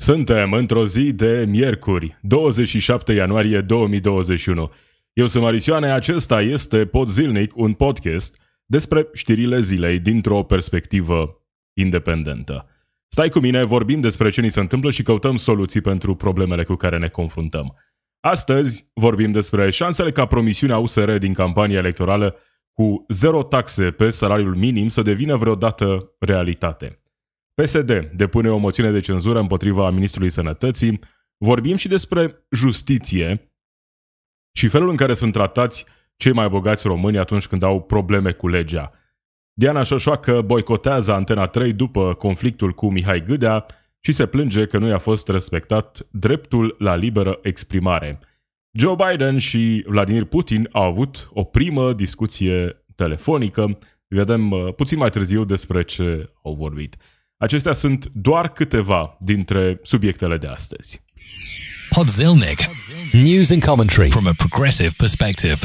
Suntem într-o zi de miercuri, 27 ianuarie 2021. Eu sunt Marisioane, acesta este Pod Zilnic, un podcast despre știrile zilei dintr-o perspectivă independentă. Stai cu mine, vorbim despre ce ni se întâmplă și căutăm soluții pentru problemele cu care ne confruntăm. Astăzi vorbim despre șansele ca promisiunea USR din campania electorală cu zero taxe pe salariul minim să devină vreodată realitate. PSD depune o moțiune de cenzură împotriva Ministrului Sănătății. Vorbim și despre justiție și felul în care sunt tratați cei mai bogați români atunci când au probleme cu legea. Diana Șoșoacă boicotează Antena 3 după conflictul cu Mihai Gâdea și se plânge că nu i-a fost respectat dreptul la liberă exprimare. Joe Biden și Vladimir Putin au avut o primă discuție telefonică. Vedem uh, puțin mai târziu despre ce au vorbit. Acestea sunt doar câteva dintre subiectele de astăzi. Podzilnic. News and commentary from a progressive perspective.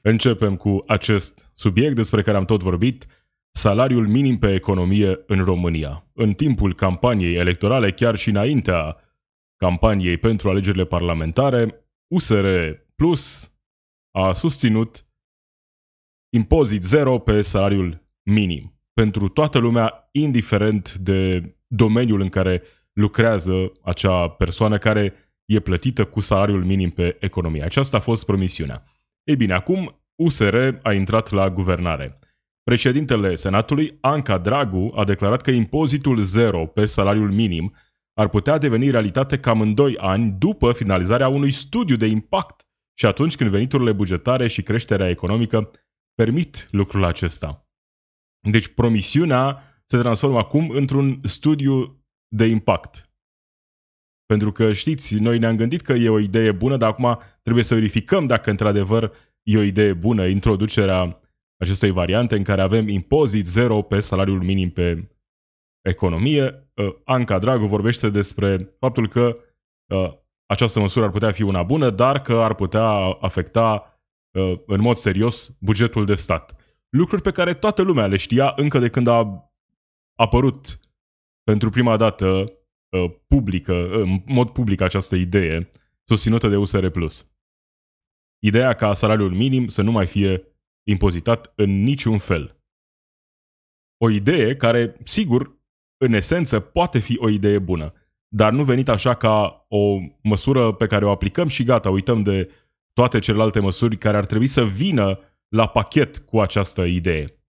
Începem cu acest subiect despre care am tot vorbit, salariul minim pe economie în România. În timpul campaniei electorale, chiar și înaintea campaniei pentru alegerile parlamentare, USR Plus a susținut impozit zero pe salariul minim pentru toată lumea, indiferent de domeniul în care lucrează acea persoană care e plătită cu salariul minim pe economie. Aceasta a fost promisiunea. Ei bine, acum USR a intrat la guvernare. Președintele Senatului, Anca Dragu, a declarat că impozitul zero pe salariul minim ar putea deveni realitate cam în 2 ani după finalizarea unui studiu de impact și atunci când veniturile bugetare și creșterea economică permit lucrul acesta. Deci promisiunea se transformă acum într-un studiu de impact. Pentru că, știți, noi ne-am gândit că e o idee bună, dar acum trebuie să verificăm dacă într-adevăr e o idee bună introducerea acestei variante în care avem impozit zero pe salariul minim pe economie. Uh, Anca Dragu vorbește despre faptul că uh, această măsură ar putea fi una bună, dar că ar putea afecta uh, în mod serios bugetul de stat lucruri pe care toată lumea le știa încă de când a apărut pentru prima dată uh, publică, uh, în mod public această idee susținută de USR+. Ideea ca salariul minim să nu mai fie impozitat în niciun fel. O idee care, sigur, în esență poate fi o idee bună, dar nu venit așa ca o măsură pe care o aplicăm și gata, uităm de toate celelalte măsuri care ar trebui să vină la pachet cu această idee.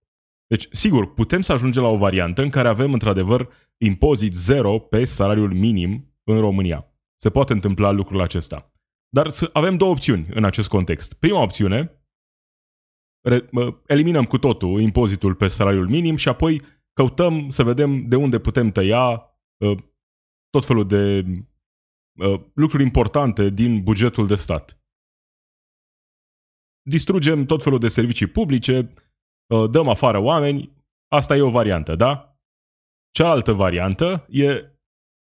Deci, sigur, putem să ajungem la o variantă în care avem, într-adevăr, impozit zero pe salariul minim în România. Se poate întâmpla lucrul acesta. Dar avem două opțiuni în acest context. Prima opțiune, eliminăm cu totul impozitul pe salariul minim și apoi căutăm să vedem de unde putem tăia ă, tot felul de ă, lucruri importante din bugetul de stat distrugem tot felul de servicii publice, uh, dăm afară oameni, asta e o variantă, da? Cealaltă variantă e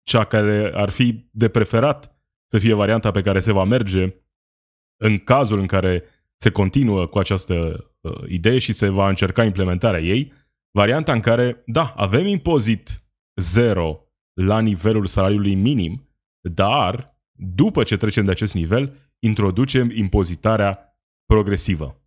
cea care ar fi de preferat să fie varianta pe care se va merge în cazul în care se continuă cu această uh, idee și se va încerca implementarea ei, varianta în care, da, avem impozit zero la nivelul salariului minim, dar după ce trecem de acest nivel, introducem impozitarea progresivă.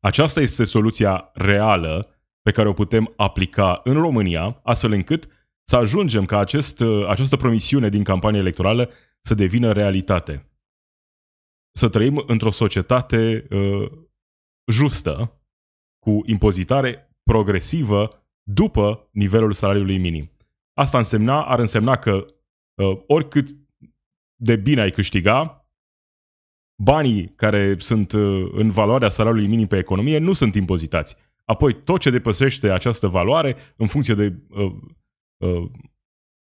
Aceasta este soluția reală pe care o putem aplica în România, astfel încât să ajungem ca acest, această promisiune din campania electorală să devină realitate. Să trăim într-o societate uh, justă, cu impozitare progresivă după nivelul salariului minim. Asta însemna, ar însemna că uh, oricât de bine ai câștiga, banii care sunt uh, în valoarea salariului minim pe economie nu sunt impozitați. Apoi tot ce depășește această valoare, în funcție de uh, uh,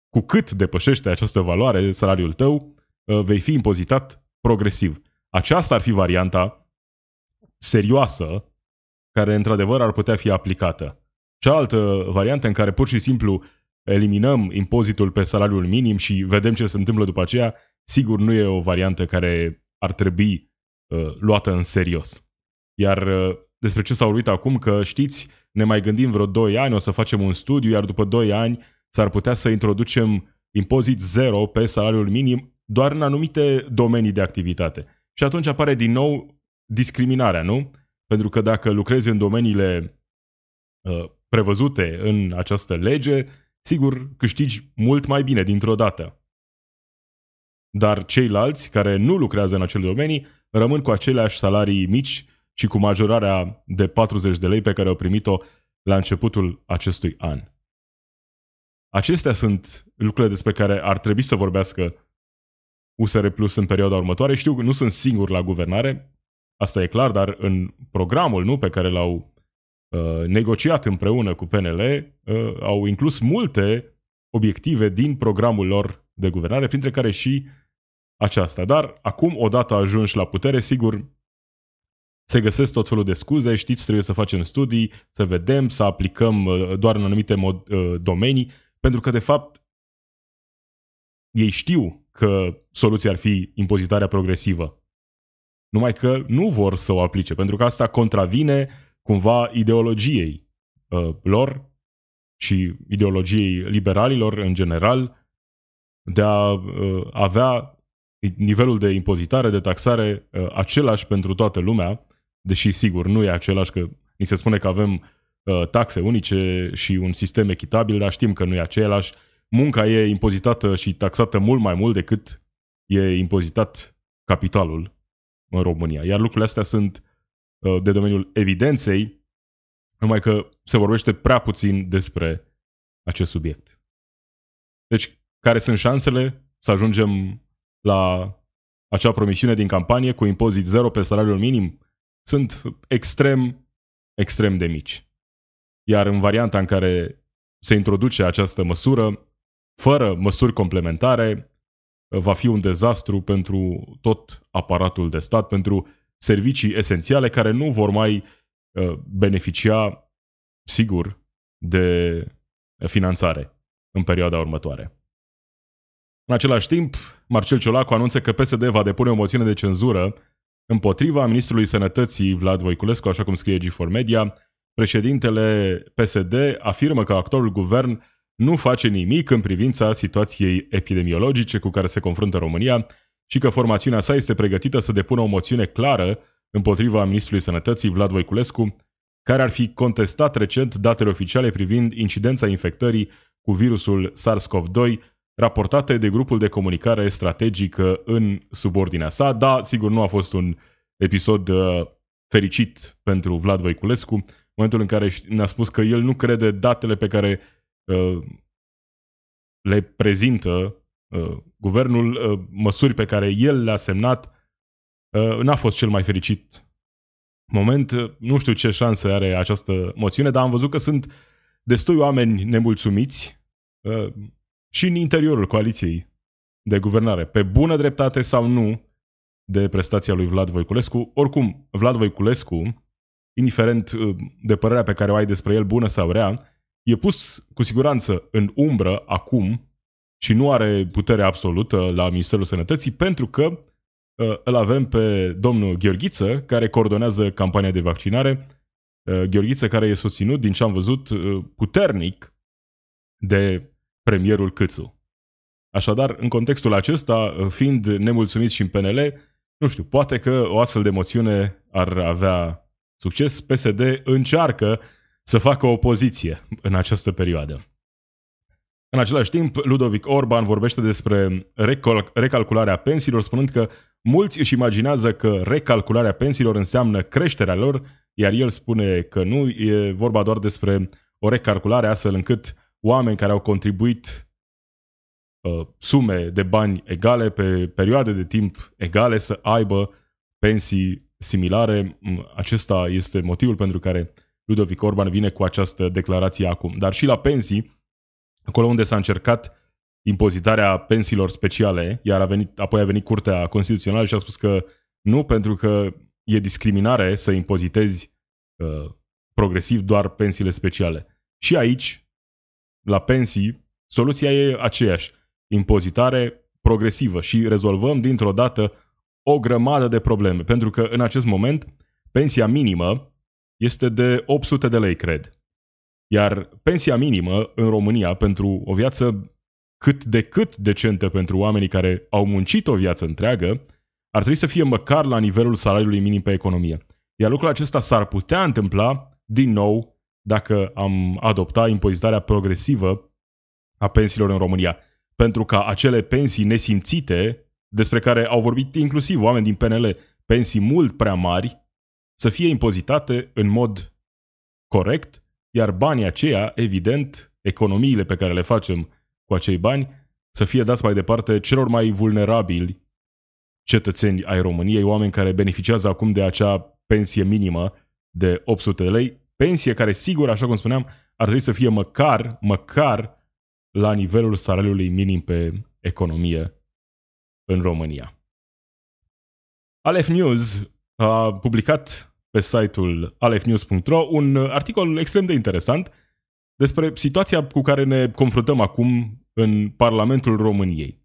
cu cât depășește această valoare salariul tău, uh, vei fi impozitat progresiv. Aceasta ar fi varianta serioasă care într-adevăr ar putea fi aplicată. Cealaltă variantă în care pur și simplu eliminăm impozitul pe salariul minim și vedem ce se întâmplă după aceea, sigur nu e o variantă care ar trebui uh, luată în serios. Iar uh, despre ce s-a vorbit acum, că știți, ne mai gândim vreo 2 ani, o să facem un studiu, iar după 2 ani s-ar putea să introducem impozit zero pe salariul minim doar în anumite domenii de activitate. Și atunci apare din nou discriminarea, nu? Pentru că dacă lucrezi în domeniile uh, prevăzute în această lege, sigur câștigi mult mai bine dintr-o dată. Dar ceilalți care nu lucrează în acele domenii rămân cu aceleași salarii mici și cu majorarea de 40 de lei pe care au primit-o la începutul acestui an. Acestea sunt lucrurile despre care ar trebui să vorbească USR Plus în perioada următoare. Știu că nu sunt singur la guvernare, asta e clar, dar în programul nu, pe care l-au uh, negociat împreună cu PNL, uh, au inclus multe obiective din programul lor de guvernare, printre care și aceasta. Dar acum, odată ajuns la putere, sigur, se găsesc tot felul de scuze, știți, trebuie să facem studii, să vedem, să aplicăm uh, doar în anumite mod, uh, domenii, pentru că, de fapt, ei știu că soluția ar fi impozitarea progresivă. Numai că nu vor să o aplice, pentru că asta contravine cumva ideologiei uh, lor și ideologiei liberalilor în general de a uh, avea nivelul de impozitare, de taxare uh, același pentru toată lumea, deși sigur nu e același că ni se spune că avem uh, taxe unice și un sistem echitabil, dar știm că nu e același. Munca e impozitată și taxată mult mai mult decât e impozitat capitalul în România. Iar lucrurile astea sunt uh, de domeniul evidenței, numai că se vorbește prea puțin despre acest subiect. Deci, care sunt șansele să ajungem la acea promisiune din campanie cu impozit zero pe salariul minim? sunt extrem, extrem de mici. Iar în varianta în care se introduce această măsură, fără măsuri complementare, va fi un dezastru pentru tot aparatul de stat, pentru servicii esențiale care nu vor mai uh, beneficia, sigur, de finanțare în perioada următoare. În același timp, Marcel Ciolacu anunță că PSD va depune o moțiune de cenzură împotriva ministrului sănătății Vlad Voiculescu, așa cum scrie G4 Media, președintele PSD afirmă că actualul guvern nu face nimic în privința situației epidemiologice cu care se confruntă România și că formațiunea sa este pregătită să depună o moțiune clară împotriva ministrului sănătății Vlad Voiculescu, care ar fi contestat recent datele oficiale privind incidența infectării cu virusul SARS-CoV-2 raportate de grupul de comunicare strategică în subordinea sa. Da, sigur, nu a fost un episod uh, fericit pentru Vlad Voiculescu, în momentul în care ne-a spus că el nu crede datele pe care uh, le prezintă uh, guvernul, uh, măsuri pe care el le-a semnat, uh, n-a fost cel mai fericit moment. Nu știu ce șanse are această moțiune, dar am văzut că sunt destui oameni nemulțumiți uh, și în interiorul coaliției de guvernare, pe bună dreptate sau nu, de prestația lui Vlad Voiculescu. Oricum, Vlad Voiculescu, indiferent uh, de părerea pe care o ai despre el, bună sau rea, e pus cu siguranță în umbră acum și nu are putere absolută la Ministerul Sănătății pentru că uh, îl avem pe domnul Gheorghiță, care coordonează campania de vaccinare. Uh, Gheorghiță care e susținut, din ce am văzut, puternic de premierul Câțu. Așadar, în contextul acesta, fiind nemulțumiți și în PNL, nu știu, poate că o astfel de moțiune ar avea succes. PSD încearcă să facă opoziție în această perioadă. În același timp, Ludovic Orban vorbește despre recal- recalcularea pensiilor, spunând că mulți își imaginează că recalcularea pensiilor înseamnă creșterea lor, iar el spune că nu, e vorba doar despre o recalculare astfel încât oameni care au contribuit uh, sume de bani egale pe perioade de timp egale să aibă pensii similare. Mm, acesta este motivul pentru care Ludovic Orban vine cu această declarație acum. Dar și la pensii, acolo unde s-a încercat impozitarea pensiilor speciale, iar a venit, apoi a venit Curtea Constituțională și a spus că nu, pentru că e discriminare să impozitezi uh, progresiv doar pensiile speciale. Și aici la pensii, soluția e aceeași. Impozitare progresivă și rezolvăm dintr-o dată o grămadă de probleme. Pentru că în acest moment pensia minimă este de 800 de lei, cred. Iar pensia minimă în România pentru o viață cât de cât decentă pentru oamenii care au muncit o viață întreagă, ar trebui să fie măcar la nivelul salariului minim pe economie. Iar lucrul acesta s-ar putea întâmpla din nou dacă am adopta impozitarea progresivă a pensiilor în România. Pentru ca acele pensii nesimțite, despre care au vorbit inclusiv oameni din PNL, pensii mult prea mari, să fie impozitate în mod corect, iar banii aceia, evident, economiile pe care le facem cu acei bani, să fie dați mai departe celor mai vulnerabili cetățeni ai României, oameni care beneficiază acum de acea pensie minimă de 800 de lei, pensie care, sigur, așa cum spuneam, ar trebui să fie măcar, măcar la nivelul salariului minim pe economie în România. Alef News a publicat pe site-ul alefnews.ro un articol extrem de interesant despre situația cu care ne confruntăm acum în Parlamentul României.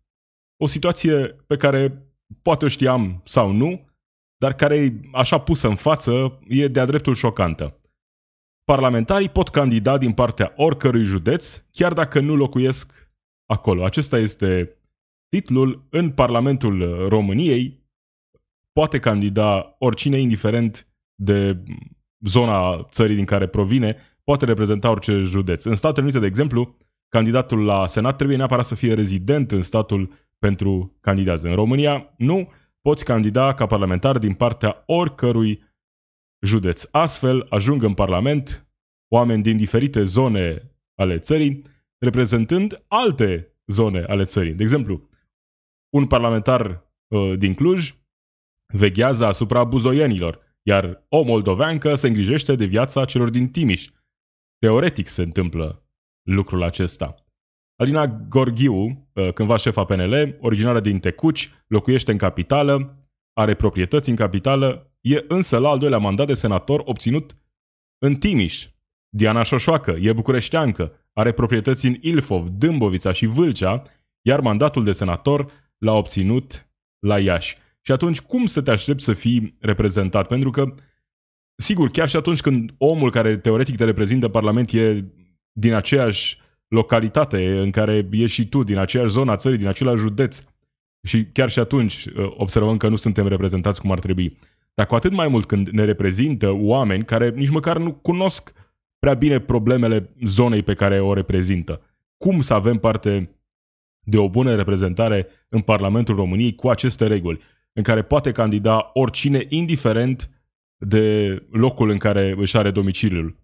O situație pe care poate o știam sau nu, dar care, așa pusă în față, e de-a dreptul șocantă. Parlamentarii pot candida din partea oricărui județ, chiar dacă nu locuiesc acolo. Acesta este titlul. În Parlamentul României poate candida oricine, indiferent de zona țării din care provine, poate reprezenta orice județ. În Statele Unite, de exemplu, candidatul la Senat trebuie neapărat să fie rezident în statul pentru candidează. În România, nu poți candida ca parlamentar din partea oricărui județ. Astfel, ajung în Parlament oameni din diferite zone ale țării, reprezentând alte zone ale țării. De exemplu, un parlamentar uh, din Cluj veghează asupra buzoienilor, iar o moldoveancă se îngrijește de viața celor din Timiș. Teoretic se întâmplă lucrul acesta. Alina Gorghiu, uh, cândva șefa PNL, originară din Tecuci, locuiește în capitală, are proprietăți în capitală, e însă la al doilea mandat de senator obținut în Timiș. Diana Șoșoacă e bucureșteancă, are proprietăți în Ilfov, Dâmbovița și Vâlcea, iar mandatul de senator l-a obținut la Iași. Și atunci, cum să te aștepți să fii reprezentat? Pentru că, sigur, chiar și atunci când omul care teoretic te reprezintă Parlament e din aceeași localitate în care ești și tu, din aceeași zonă a țării, din același județ, și chiar și atunci uh, observăm că nu suntem reprezentați cum ar trebui. Dar cu atât mai mult când ne reprezintă oameni care nici măcar nu cunosc prea bine problemele zonei pe care o reprezintă. Cum să avem parte de o bună reprezentare în Parlamentul României cu aceste reguli, în care poate candida oricine, indiferent de locul în care își are domiciliul.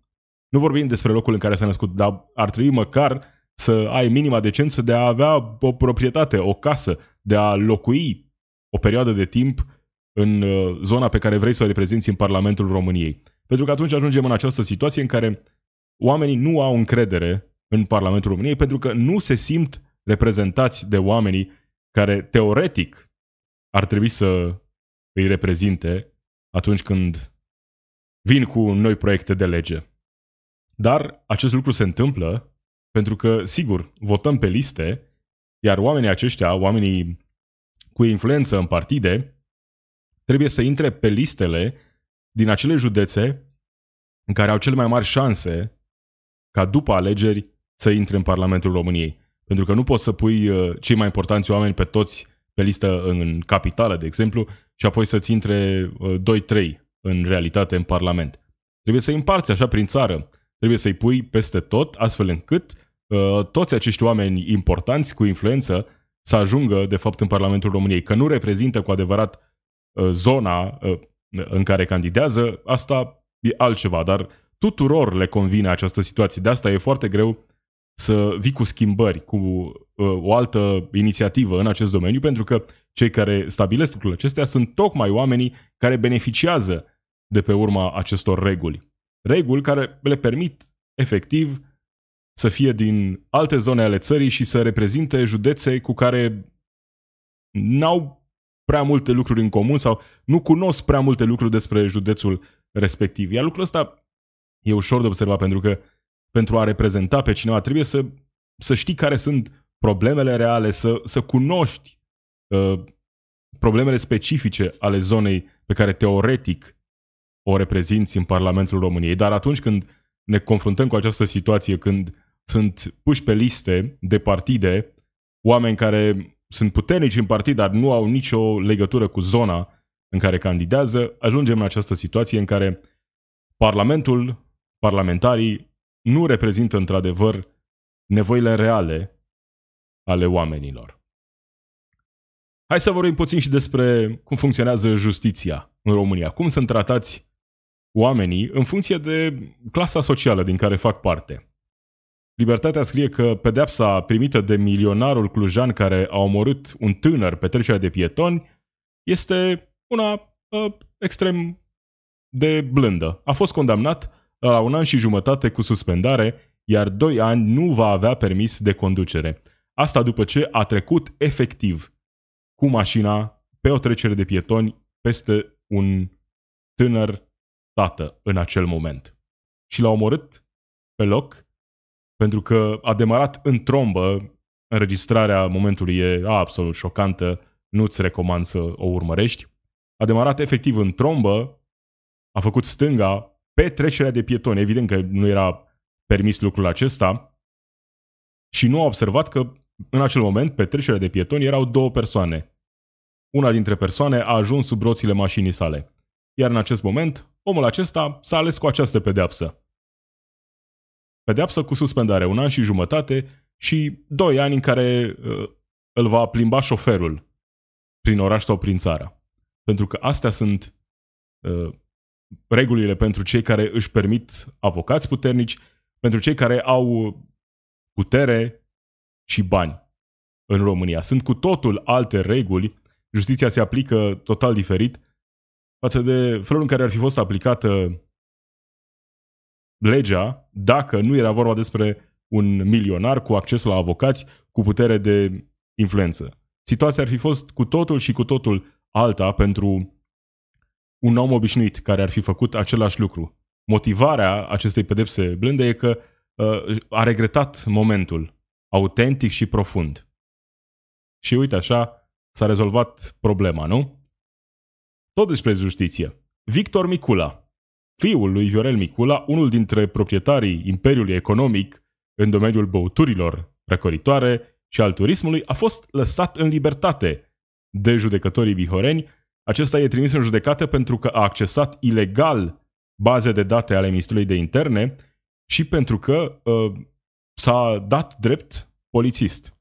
Nu vorbim despre locul în care s-a născut, dar ar trebui măcar să ai minima decență de a avea o proprietate, o casă, de a locui o perioadă de timp în uh, zona pe care vrei să o reprezinți în Parlamentul României. Pentru că atunci ajungem în această situație în care oamenii nu au încredere în Parlamentul României pentru că nu se simt reprezentați de oamenii care teoretic ar trebui să îi reprezinte atunci când vin cu noi proiecte de lege. Dar acest lucru se întâmplă pentru că, sigur, votăm pe liste, iar oamenii aceștia, oamenii cu influență în partide, trebuie să intre pe listele din acele județe în care au cele mai mari șanse ca după alegeri să intre în Parlamentul României. Pentru că nu poți să pui uh, cei mai importanți oameni pe toți pe listă în capitală, de exemplu, și apoi să-ți intre 2-3 uh, în realitate în Parlament. Trebuie să împarți așa prin țară. Trebuie să-i pui peste tot, astfel încât uh, toți acești oameni importanți cu influență să ajungă, de fapt, în Parlamentul României. Că nu reprezintă cu adevărat uh, zona uh, în care candidează, asta e altceva, dar tuturor le convine această situație. De asta e foarte greu să vii cu schimbări, cu uh, o altă inițiativă în acest domeniu, pentru că cei care stabilesc lucrurile acestea sunt tocmai oamenii care beneficiază de pe urma acestor reguli reguli care le permit efectiv să fie din alte zone ale țării și să reprezinte județe cu care n-au prea multe lucruri în comun sau nu cunosc prea multe lucruri despre județul respectiv. Iar lucrul ăsta e ușor de observat pentru că pentru a reprezenta pe cineva trebuie să, să știi care sunt problemele reale, să, să cunoști uh, problemele specifice ale zonei pe care teoretic o reprezinți în Parlamentul României. Dar atunci când ne confruntăm cu această situație, când sunt puși pe liste de partide oameni care sunt puternici în partid, dar nu au nicio legătură cu zona în care candidează, ajungem în această situație în care Parlamentul, parlamentarii nu reprezintă într-adevăr nevoile reale ale oamenilor. Hai să vorbim puțin și despre cum funcționează justiția în România. Cum sunt tratați oamenii în funcție de clasa socială din care fac parte. Libertatea scrie că pedepsa primită de milionarul clujan care a omorât un tânăr pe trecerea de pietoni este una uh, extrem de blândă. A fost condamnat la un an și jumătate cu suspendare, iar doi ani nu va avea permis de conducere. Asta după ce a trecut efectiv cu mașina pe o trecere de pietoni peste un tânăr tată în acel moment. Și l-a omorât pe loc pentru că a demarat în trombă. Înregistrarea momentului e absolut șocantă, nu-ți recomand să o urmărești. A demarat efectiv în trombă, a făcut stânga pe trecerea de pietoni. Evident că nu era permis lucrul acesta și nu a observat că în acel moment, pe trecerea de pietoni, erau două persoane. Una dintre persoane a ajuns sub roțile mașinii sale. Iar în acest moment, omul acesta s-a ales cu această pedeapsă. Pedeapsă cu suspendare, un an și jumătate și doi ani în care uh, îl va plimba șoferul prin oraș sau prin țară. Pentru că astea sunt uh, regulile pentru cei care își permit avocați puternici, pentru cei care au putere și bani în România. Sunt cu totul alte reguli, justiția se aplică total diferit față de felul în care ar fi fost aplicată legea dacă nu era vorba despre un milionar cu acces la avocați cu putere de influență. Situația ar fi fost cu totul și cu totul alta pentru un om obișnuit care ar fi făcut același lucru. Motivarea acestei pedepse blânde e că uh, a regretat momentul autentic și profund. Și uite așa s-a rezolvat problema, nu? Tot despre justiție. Victor Micula, fiul lui Viorel Micula, unul dintre proprietarii Imperiului Economic în domeniul băuturilor răcoritoare și al turismului, a fost lăsat în libertate de judecătorii bihoreni. Acesta e trimis în judecată pentru că a accesat ilegal baze de date ale Ministrului de Interne și pentru că uh, s-a dat drept polițist.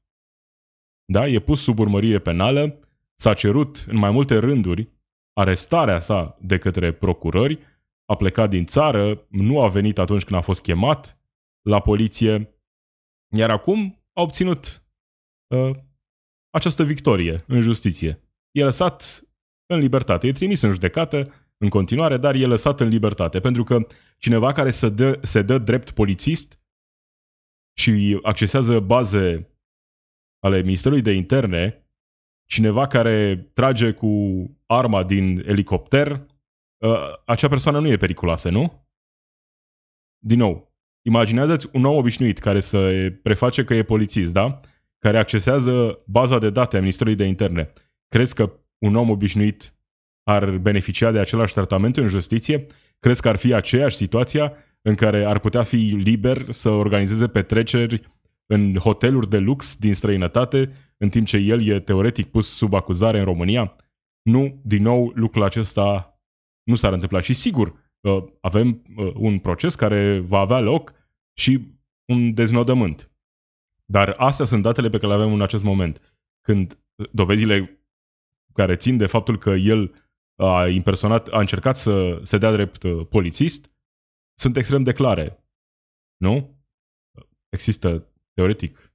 Da? E pus sub urmărire penală, s-a cerut în mai multe rânduri arestarea sa de către procurări, a plecat din țară, nu a venit atunci când a fost chemat la poliție, iar acum a obținut uh, această victorie în justiție. E lăsat în libertate. E trimis în judecată în continuare, dar e lăsat în libertate. Pentru că cineva care se dă, se dă drept polițist și accesează baze ale Ministerului de Interne cineva care trage cu arma din elicopter, uh, acea persoană nu e periculoasă, nu? Din nou, imaginează-ți un om obișnuit care se preface că e polițist, da? Care accesează baza de date a Ministerului de Interne. Crezi că un om obișnuit ar beneficia de același tratament în justiție? Crezi că ar fi aceeași situația în care ar putea fi liber să organizeze petreceri în hoteluri de lux din străinătate în timp ce el e teoretic pus sub acuzare în România? Nu, din nou, lucrul acesta nu s-ar întâmpla. Și sigur, avem uh, un proces care va avea loc și un deznodământ. Dar astea sunt datele pe care le avem în acest moment. Când dovezile care țin de faptul că el a impersonat, a încercat să se dea drept uh, polițist, sunt extrem de clare. Nu? Există, teoretic,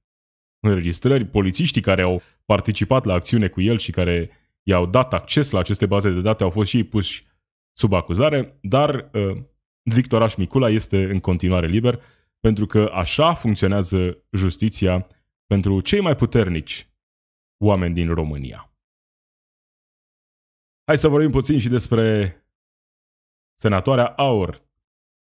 înregistrări, polițiștii care au participat la acțiune cu el și care i-au dat acces la aceste baze de date au fost și ei puși sub acuzare, dar uh, Victoraș Micula este în continuare liber pentru că așa funcționează justiția pentru cei mai puternici oameni din România. Hai să vorbim puțin și despre senatoarea Aur,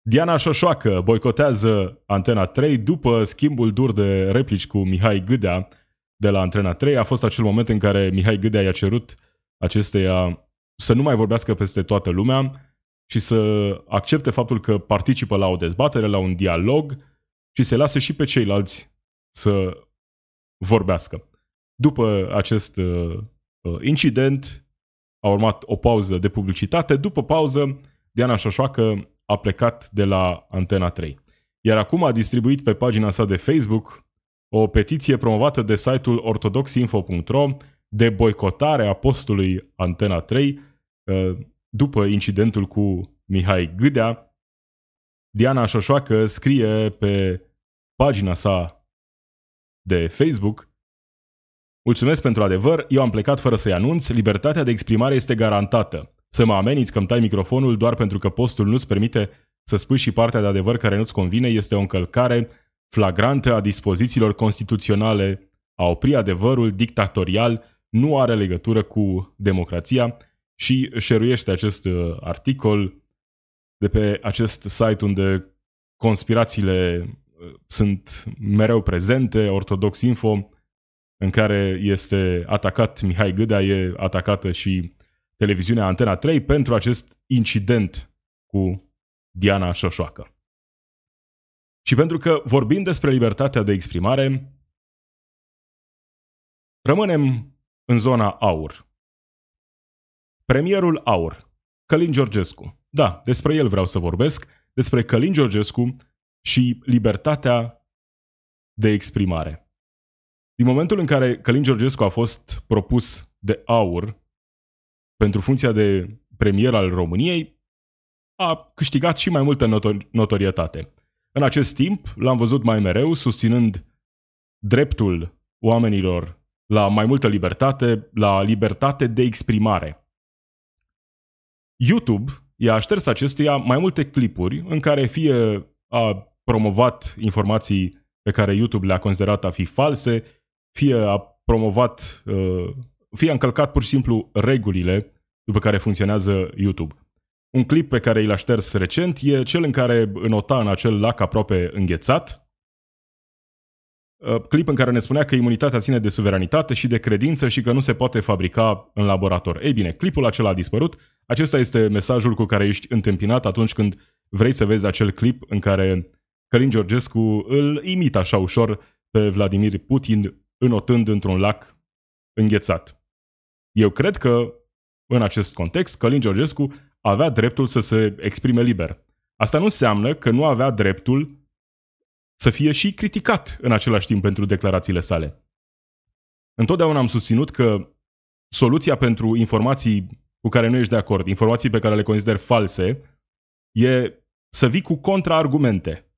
Diana Șoșoacă boicotează Antena 3 după schimbul dur de replici cu Mihai Gâdea de la Antena 3. A fost acel moment în care Mihai Gâdea i-a cerut acesteia să nu mai vorbească peste toată lumea și să accepte faptul că participă la o dezbatere, la un dialog și să lase și pe ceilalți să vorbească. După acest uh, uh, incident a urmat o pauză de publicitate. După pauză, Diana Șoșoacă a plecat de la Antena 3. Iar acum a distribuit pe pagina sa de Facebook o petiție promovată de site-ul ortodoxinfo.ro de boicotare a postului Antena 3 uh, după incidentul cu Mihai Gâdea. Diana Șoșoacă scrie pe pagina sa de Facebook Mulțumesc pentru adevăr, eu am plecat fără să-i anunț, libertatea de exprimare este garantată. Să mă ameniți că îmi tai microfonul doar pentru că postul nu-ți permite să spui și partea de adevăr care nu-ți convine este o încălcare flagrantă a dispozițiilor constituționale. A opri adevărul dictatorial nu are legătură cu democrația și șeruiește acest uh, articol de pe acest site unde conspirațiile uh, sunt mereu prezente, Ortodox Info, în care este atacat Mihai Gâdea, e atacată și televiziunea Antena 3 pentru acest incident cu Diana Șoșoacă. Și pentru că vorbim despre libertatea de exprimare, rămânem în zona aur. Premierul aur, Călin Georgescu. Da, despre el vreau să vorbesc, despre Călin Georgescu și libertatea de exprimare. Din momentul în care Călin Georgescu a fost propus de aur pentru funcția de premier al României, a câștigat și mai multă notor- notorietate. În acest timp, l-am văzut mai mereu susținând dreptul oamenilor la mai multă libertate, la libertate de exprimare. YouTube i-a șters acestuia mai multe clipuri în care fie a promovat informații pe care YouTube le-a considerat a fi false, fie a promovat, uh, fie a încălcat pur și simplu regulile după care funcționează YouTube. Un clip pe care l-a șters recent e cel în care înota în acel lac aproape înghețat, uh, clip în care ne spunea că imunitatea ține de suveranitate și de credință și că nu se poate fabrica în laborator. Ei bine, clipul acela a dispărut. Acesta este mesajul cu care ești întâmpinat atunci când vrei să vezi acel clip în care Călin Georgescu îl imită așa ușor pe Vladimir Putin înotând într-un lac înghețat. Eu cred că, în acest context, Călin Georgescu avea dreptul să se exprime liber. Asta nu înseamnă că nu avea dreptul să fie și criticat în același timp pentru declarațiile sale. Întotdeauna am susținut că soluția pentru informații cu care nu ești de acord, informații pe care le consider false, e să vii cu contraargumente,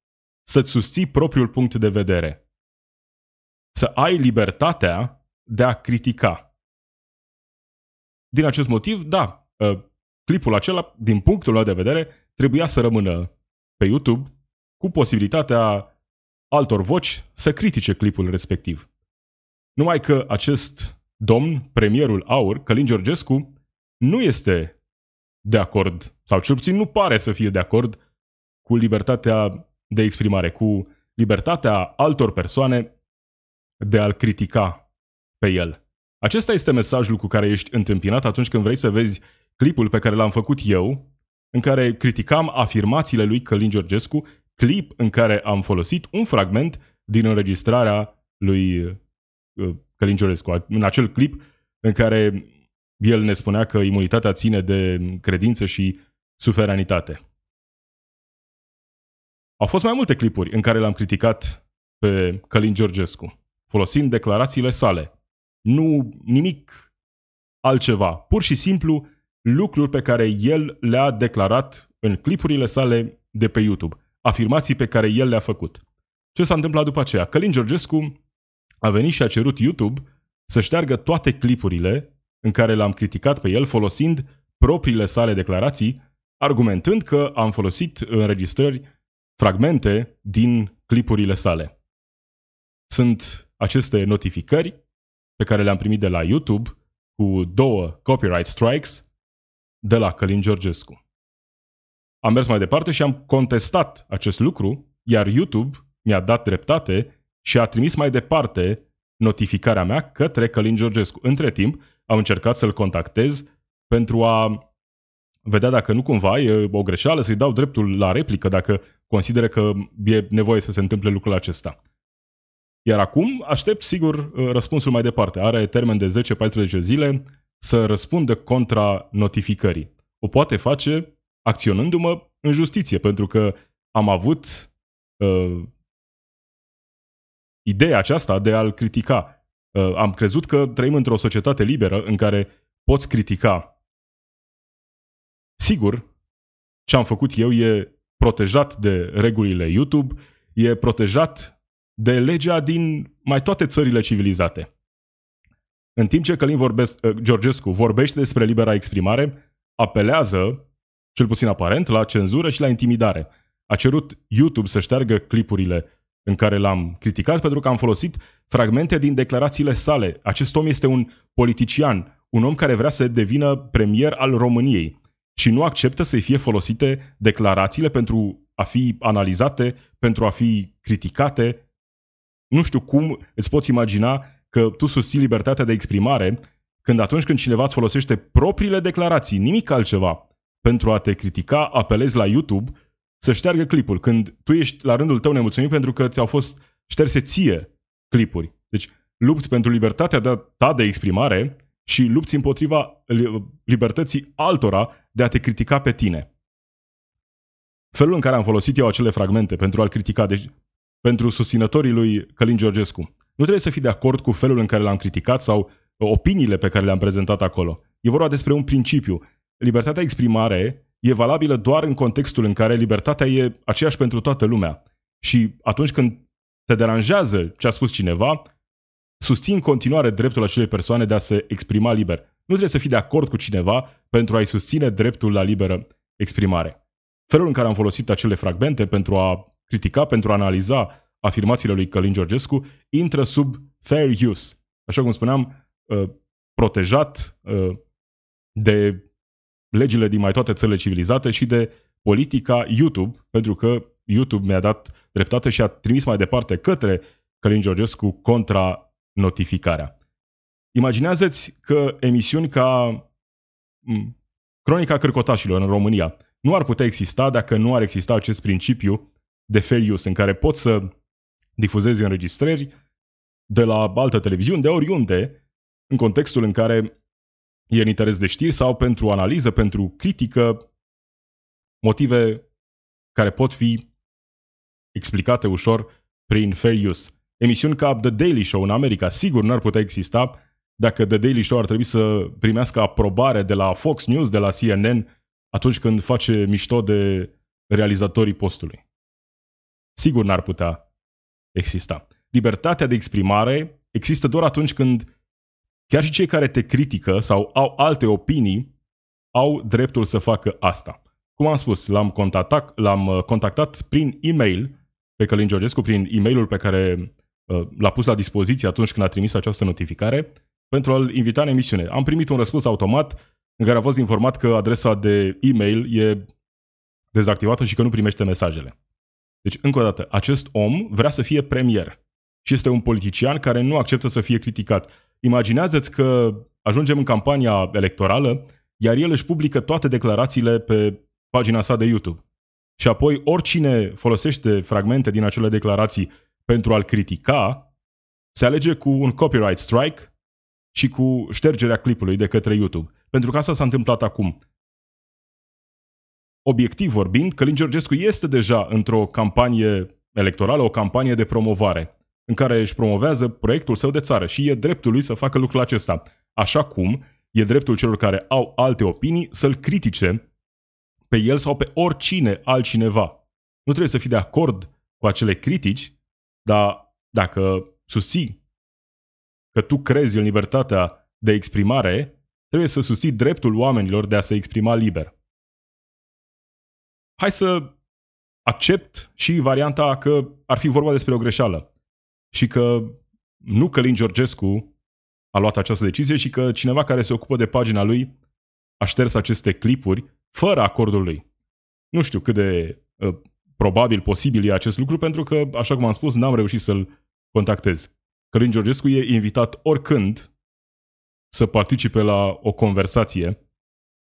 să-ți susții propriul punct de vedere să ai libertatea de a critica. Din acest motiv, da, ă, clipul acela, din punctul meu de vedere, trebuia să rămână pe YouTube cu posibilitatea altor voci să critique clipul respectiv. Numai că acest domn, premierul aur, Călin Georgescu, nu este de acord, sau cel puțin nu pare să fie de acord cu libertatea de exprimare, cu libertatea altor persoane de a-l critica pe el. Acesta este mesajul cu care ești întâmpinat atunci când vrei să vezi clipul pe care l-am făcut eu, în care criticam afirmațiile lui Călin Georgescu, clip în care am folosit un fragment din înregistrarea lui uh, Călin Georgescu. În acel clip în care el ne spunea că imunitatea ține de credință și suveranitate. Au fost mai multe clipuri în care l-am criticat pe Călin Georgescu folosind declarațiile sale. Nu nimic altceva. Pur și simplu lucruri pe care el le-a declarat în clipurile sale de pe YouTube. Afirmații pe care el le-a făcut. Ce s-a întâmplat după aceea? Călin Georgescu a venit și a cerut YouTube să șteargă toate clipurile în care l-am criticat pe el folosind propriile sale declarații, argumentând că am folosit înregistrări, fragmente din clipurile sale. Sunt aceste notificări pe care le-am primit de la YouTube cu două copyright strikes de la Călin Georgescu. Am mers mai departe și am contestat acest lucru, iar YouTube mi-a dat dreptate și a trimis mai departe notificarea mea către Călin Georgescu. Între timp, am încercat să-l contactez pentru a vedea dacă nu cumva e o greșeală, să-i dau dreptul la replică dacă consideră că e nevoie să se întâmple lucrul acesta. Iar acum aștept, sigur, uh, răspunsul mai departe. Are termen de 10-14 zile să răspundă contra notificării. O poate face acționându-mă în justiție, pentru că am avut uh, ideea aceasta de a-l critica. Uh, am crezut că trăim într-o societate liberă în care poți critica. Sigur, ce am făcut eu e protejat de regulile YouTube, e protejat de legea din mai toate țările civilizate. În timp ce Călin vorbesc, uh, Georgescu vorbește despre libera exprimare, apelează, cel puțin aparent, la cenzură și la intimidare. A cerut YouTube să șteargă clipurile în care l-am criticat pentru că am folosit fragmente din declarațiile sale. Acest om este un politician, un om care vrea să devină premier al României și nu acceptă să-i fie folosite declarațiile pentru a fi analizate, pentru a fi criticate. Nu știu cum îți poți imagina că tu susții libertatea de exprimare când atunci când cineva îți folosește propriile declarații, nimic altceva, pentru a te critica, apelezi la YouTube să șteargă clipul, când tu ești la rândul tău nemulțumit pentru că ți-au fost șterse ție clipuri. Deci lupți pentru libertatea ta de exprimare și lupți împotriva libertății altora de a te critica pe tine. Felul în care am folosit eu acele fragmente pentru a-l critica, deci pentru susținătorii lui Călin Georgescu, nu trebuie să fii de acord cu felul în care l-am criticat sau opiniile pe care le-am prezentat acolo. E vorba despre un principiu. Libertatea exprimare e valabilă doar în contextul în care libertatea e aceeași pentru toată lumea. Și atunci când te deranjează ce a spus cineva, susțin în continuare dreptul acelei persoane de a se exprima liber. Nu trebuie să fii de acord cu cineva pentru a-i susține dreptul la liberă exprimare. Felul în care am folosit acele fragmente pentru a critica, pentru a analiza afirmațiile lui Călin Georgescu, intră sub fair use. Așa cum spuneam, uh, protejat uh, de legile din mai toate țările civilizate și de politica YouTube, pentru că YouTube mi-a dat dreptate și a trimis mai departe către Călin Georgescu contra notificarea. Imaginează-ți că emisiuni ca Cronica Cârcotașilor în România nu ar putea exista dacă nu ar exista acest principiu de fair use, în care poți să difuzezi înregistrări de la altă televiziune, de oriunde, în contextul în care e în interes de știri sau pentru analiză, pentru critică, motive care pot fi explicate ușor prin fair use. Emisiuni ca The Daily Show în America sigur n-ar putea exista dacă The Daily Show ar trebui să primească aprobare de la Fox News, de la CNN, atunci când face mișto de realizatorii postului. Sigur n-ar putea exista. Libertatea de exprimare există doar atunci când Chiar și cei care te critică sau au alte opinii au dreptul să facă asta. Cum am spus, l-am contactat, l-am uh, contactat prin e-mail pe Călin Georgescu, prin e-mailul pe care uh, l-a pus la dispoziție atunci când a trimis această notificare, pentru a-l invita în emisiune. Am primit un răspuns automat în care a fost informat că adresa de e-mail e dezactivată și că nu primește mesajele. Deci, încă o dată, acest om vrea să fie premier și este un politician care nu acceptă să fie criticat. Imaginează-ți că ajungem în campania electorală, iar el își publică toate declarațiile pe pagina sa de YouTube. Și apoi oricine folosește fragmente din acele declarații pentru a-l critica, se alege cu un copyright strike și cu ștergerea clipului de către YouTube. Pentru că asta s-a întâmplat acum. Obiectiv vorbind, Călin Georgescu este deja într-o campanie electorală, o campanie de promovare în care își promovează proiectul său de țară și e dreptul lui să facă lucrul acesta. Așa cum e dreptul celor care au alte opinii să-l critique pe el sau pe oricine altcineva. Nu trebuie să fii de acord cu acele critici, dar dacă susții că tu crezi în libertatea de exprimare, trebuie să susții dreptul oamenilor de a se exprima liber. Hai să accept și varianta că ar fi vorba despre o greșeală și că nu Călin Georgescu a luat această decizie și că cineva care se ocupă de pagina lui a șters aceste clipuri fără acordul lui. Nu știu cât de uh, probabil posibil e acest lucru, pentru că, așa cum am spus, n-am reușit să-l contactez. Călin Georgescu e invitat oricând să participe la o conversație,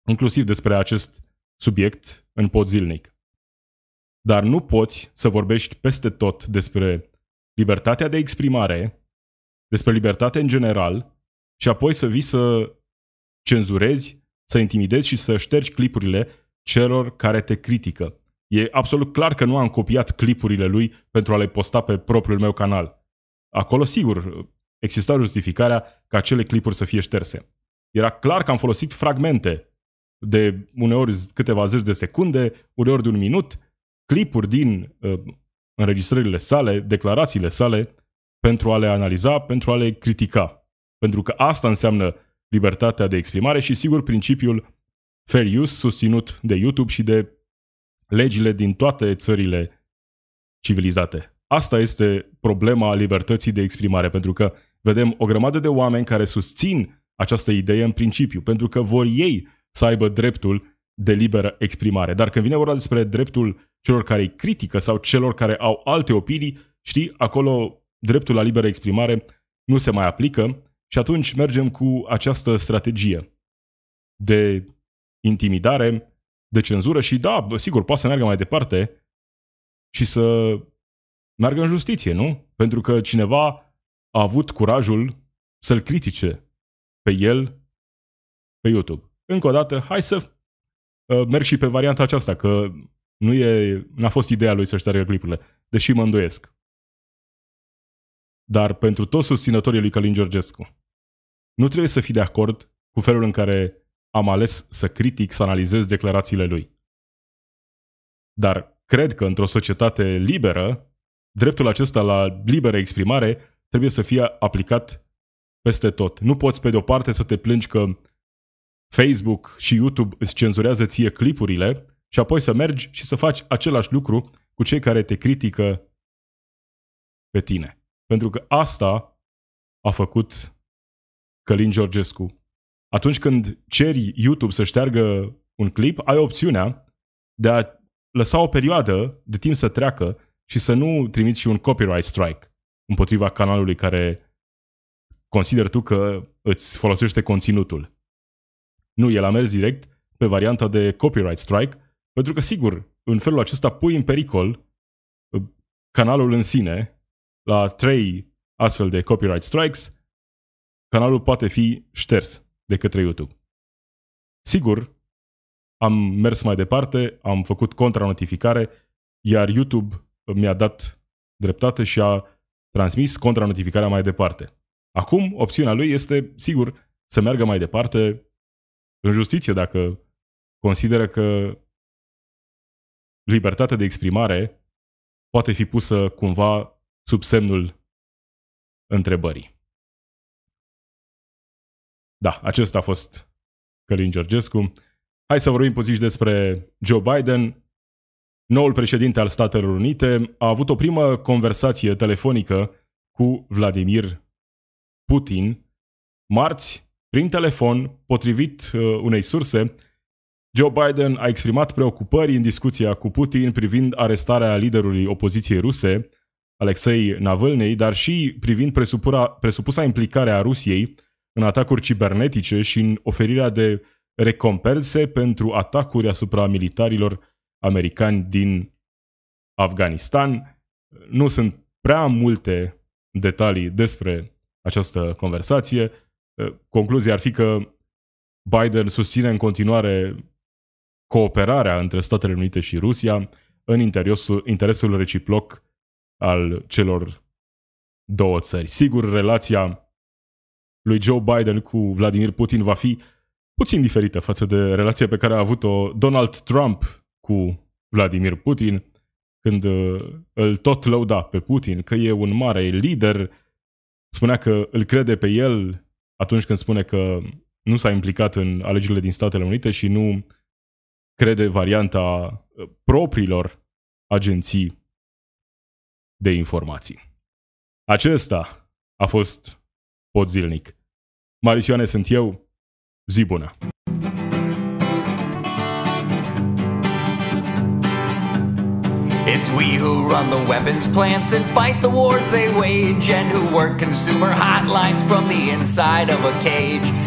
inclusiv despre acest subiect, în pod zilnic. Dar nu poți să vorbești peste tot despre libertatea de exprimare, despre libertate în general și apoi să vii să cenzurezi, să intimidezi și să ștergi clipurile celor care te critică. E absolut clar că nu am copiat clipurile lui pentru a le posta pe propriul meu canal. Acolo, sigur, exista justificarea ca acele clipuri să fie șterse. Era clar că am folosit fragmente de uneori câteva zeci de secunde, uneori de un minut, clipuri din uh, înregistrările sale, declarațiile sale, pentru a le analiza, pentru a le critica. Pentru că asta înseamnă libertatea de exprimare și, sigur, principiul fair use susținut de YouTube și de legile din toate țările civilizate. Asta este problema libertății de exprimare, pentru că vedem o grămadă de oameni care susțin această idee în principiu, pentru că vor ei să aibă dreptul de liberă exprimare. Dar când vine vorba despre dreptul celor care îi critică sau celor care au alte opinii, știi, acolo dreptul la liberă exprimare nu se mai aplică și atunci mergem cu această strategie de intimidare, de cenzură și da, sigur, poate să meargă mai departe și să meargă în justiție, nu? Pentru că cineva a avut curajul să-l critique pe el pe YouTube. Încă o dată, hai să uh, merg și pe varianta aceasta, că nu e, n-a fost ideea lui să șteargă clipurile, deși mă îndoiesc. Dar pentru toți susținătorii lui Călin Georgescu, nu trebuie să fii de acord cu felul în care am ales să critic, să analizez declarațiile lui. Dar cred că într-o societate liberă, dreptul acesta la liberă exprimare trebuie să fie aplicat peste tot. Nu poți pe de o parte să te plângi că Facebook și YouTube îți cenzurează ție clipurile și apoi să mergi și să faci același lucru cu cei care te critică pe tine. Pentru că asta a făcut Călin Georgescu. Atunci când ceri YouTube să șteargă un clip, ai opțiunea de a lăsa o perioadă de timp să treacă și să nu trimiți și un copyright strike împotriva canalului care consider tu că îți folosește conținutul. Nu, el a mers direct pe varianta de copyright strike, pentru că, sigur, în felul acesta pui în pericol uh, canalul în sine la trei astfel de copyright strikes, canalul poate fi șters de către YouTube. Sigur, am mers mai departe, am făcut contranotificare, iar YouTube mi-a dat dreptate și a transmis contranotificarea mai departe. Acum, opțiunea lui este, sigur, să meargă mai departe în justiție dacă consideră că libertatea de exprimare poate fi pusă cumva sub semnul întrebării. Da, acesta a fost Călin Georgescu. Hai să vorbim puțin despre Joe Biden. Noul președinte al Statelor Unite a avut o primă conversație telefonică cu Vladimir Putin marți prin telefon, potrivit uh, unei surse, Joe Biden a exprimat preocupări în discuția cu Putin privind arestarea liderului opoziției ruse, Alexei Navalny, dar și privind presupusa implicare a Rusiei în atacuri cibernetice și în oferirea de recompense pentru atacuri asupra militarilor americani din Afganistan. Nu sunt prea multe detalii despre această conversație. Concluzia ar fi că Biden susține în continuare cooperarea între Statele Unite și Rusia în interesul, interesul reciproc al celor două țări. Sigur, relația lui Joe Biden cu Vladimir Putin va fi puțin diferită față de relația pe care a avut-o Donald Trump cu Vladimir Putin, când uh, îl tot lăuda pe Putin, că e un mare lider, spunea că îl crede pe el atunci când spune că nu s-a implicat în alegerile din Statele Unite și nu crede varianta uh, propriilor agenții de informații. Acesta a fost pod zilnic. Marisioane sunt eu, zi bună! It's we who run the weapons plants and fight the wars they wage, and who work consumer hotlines from the inside of a cage.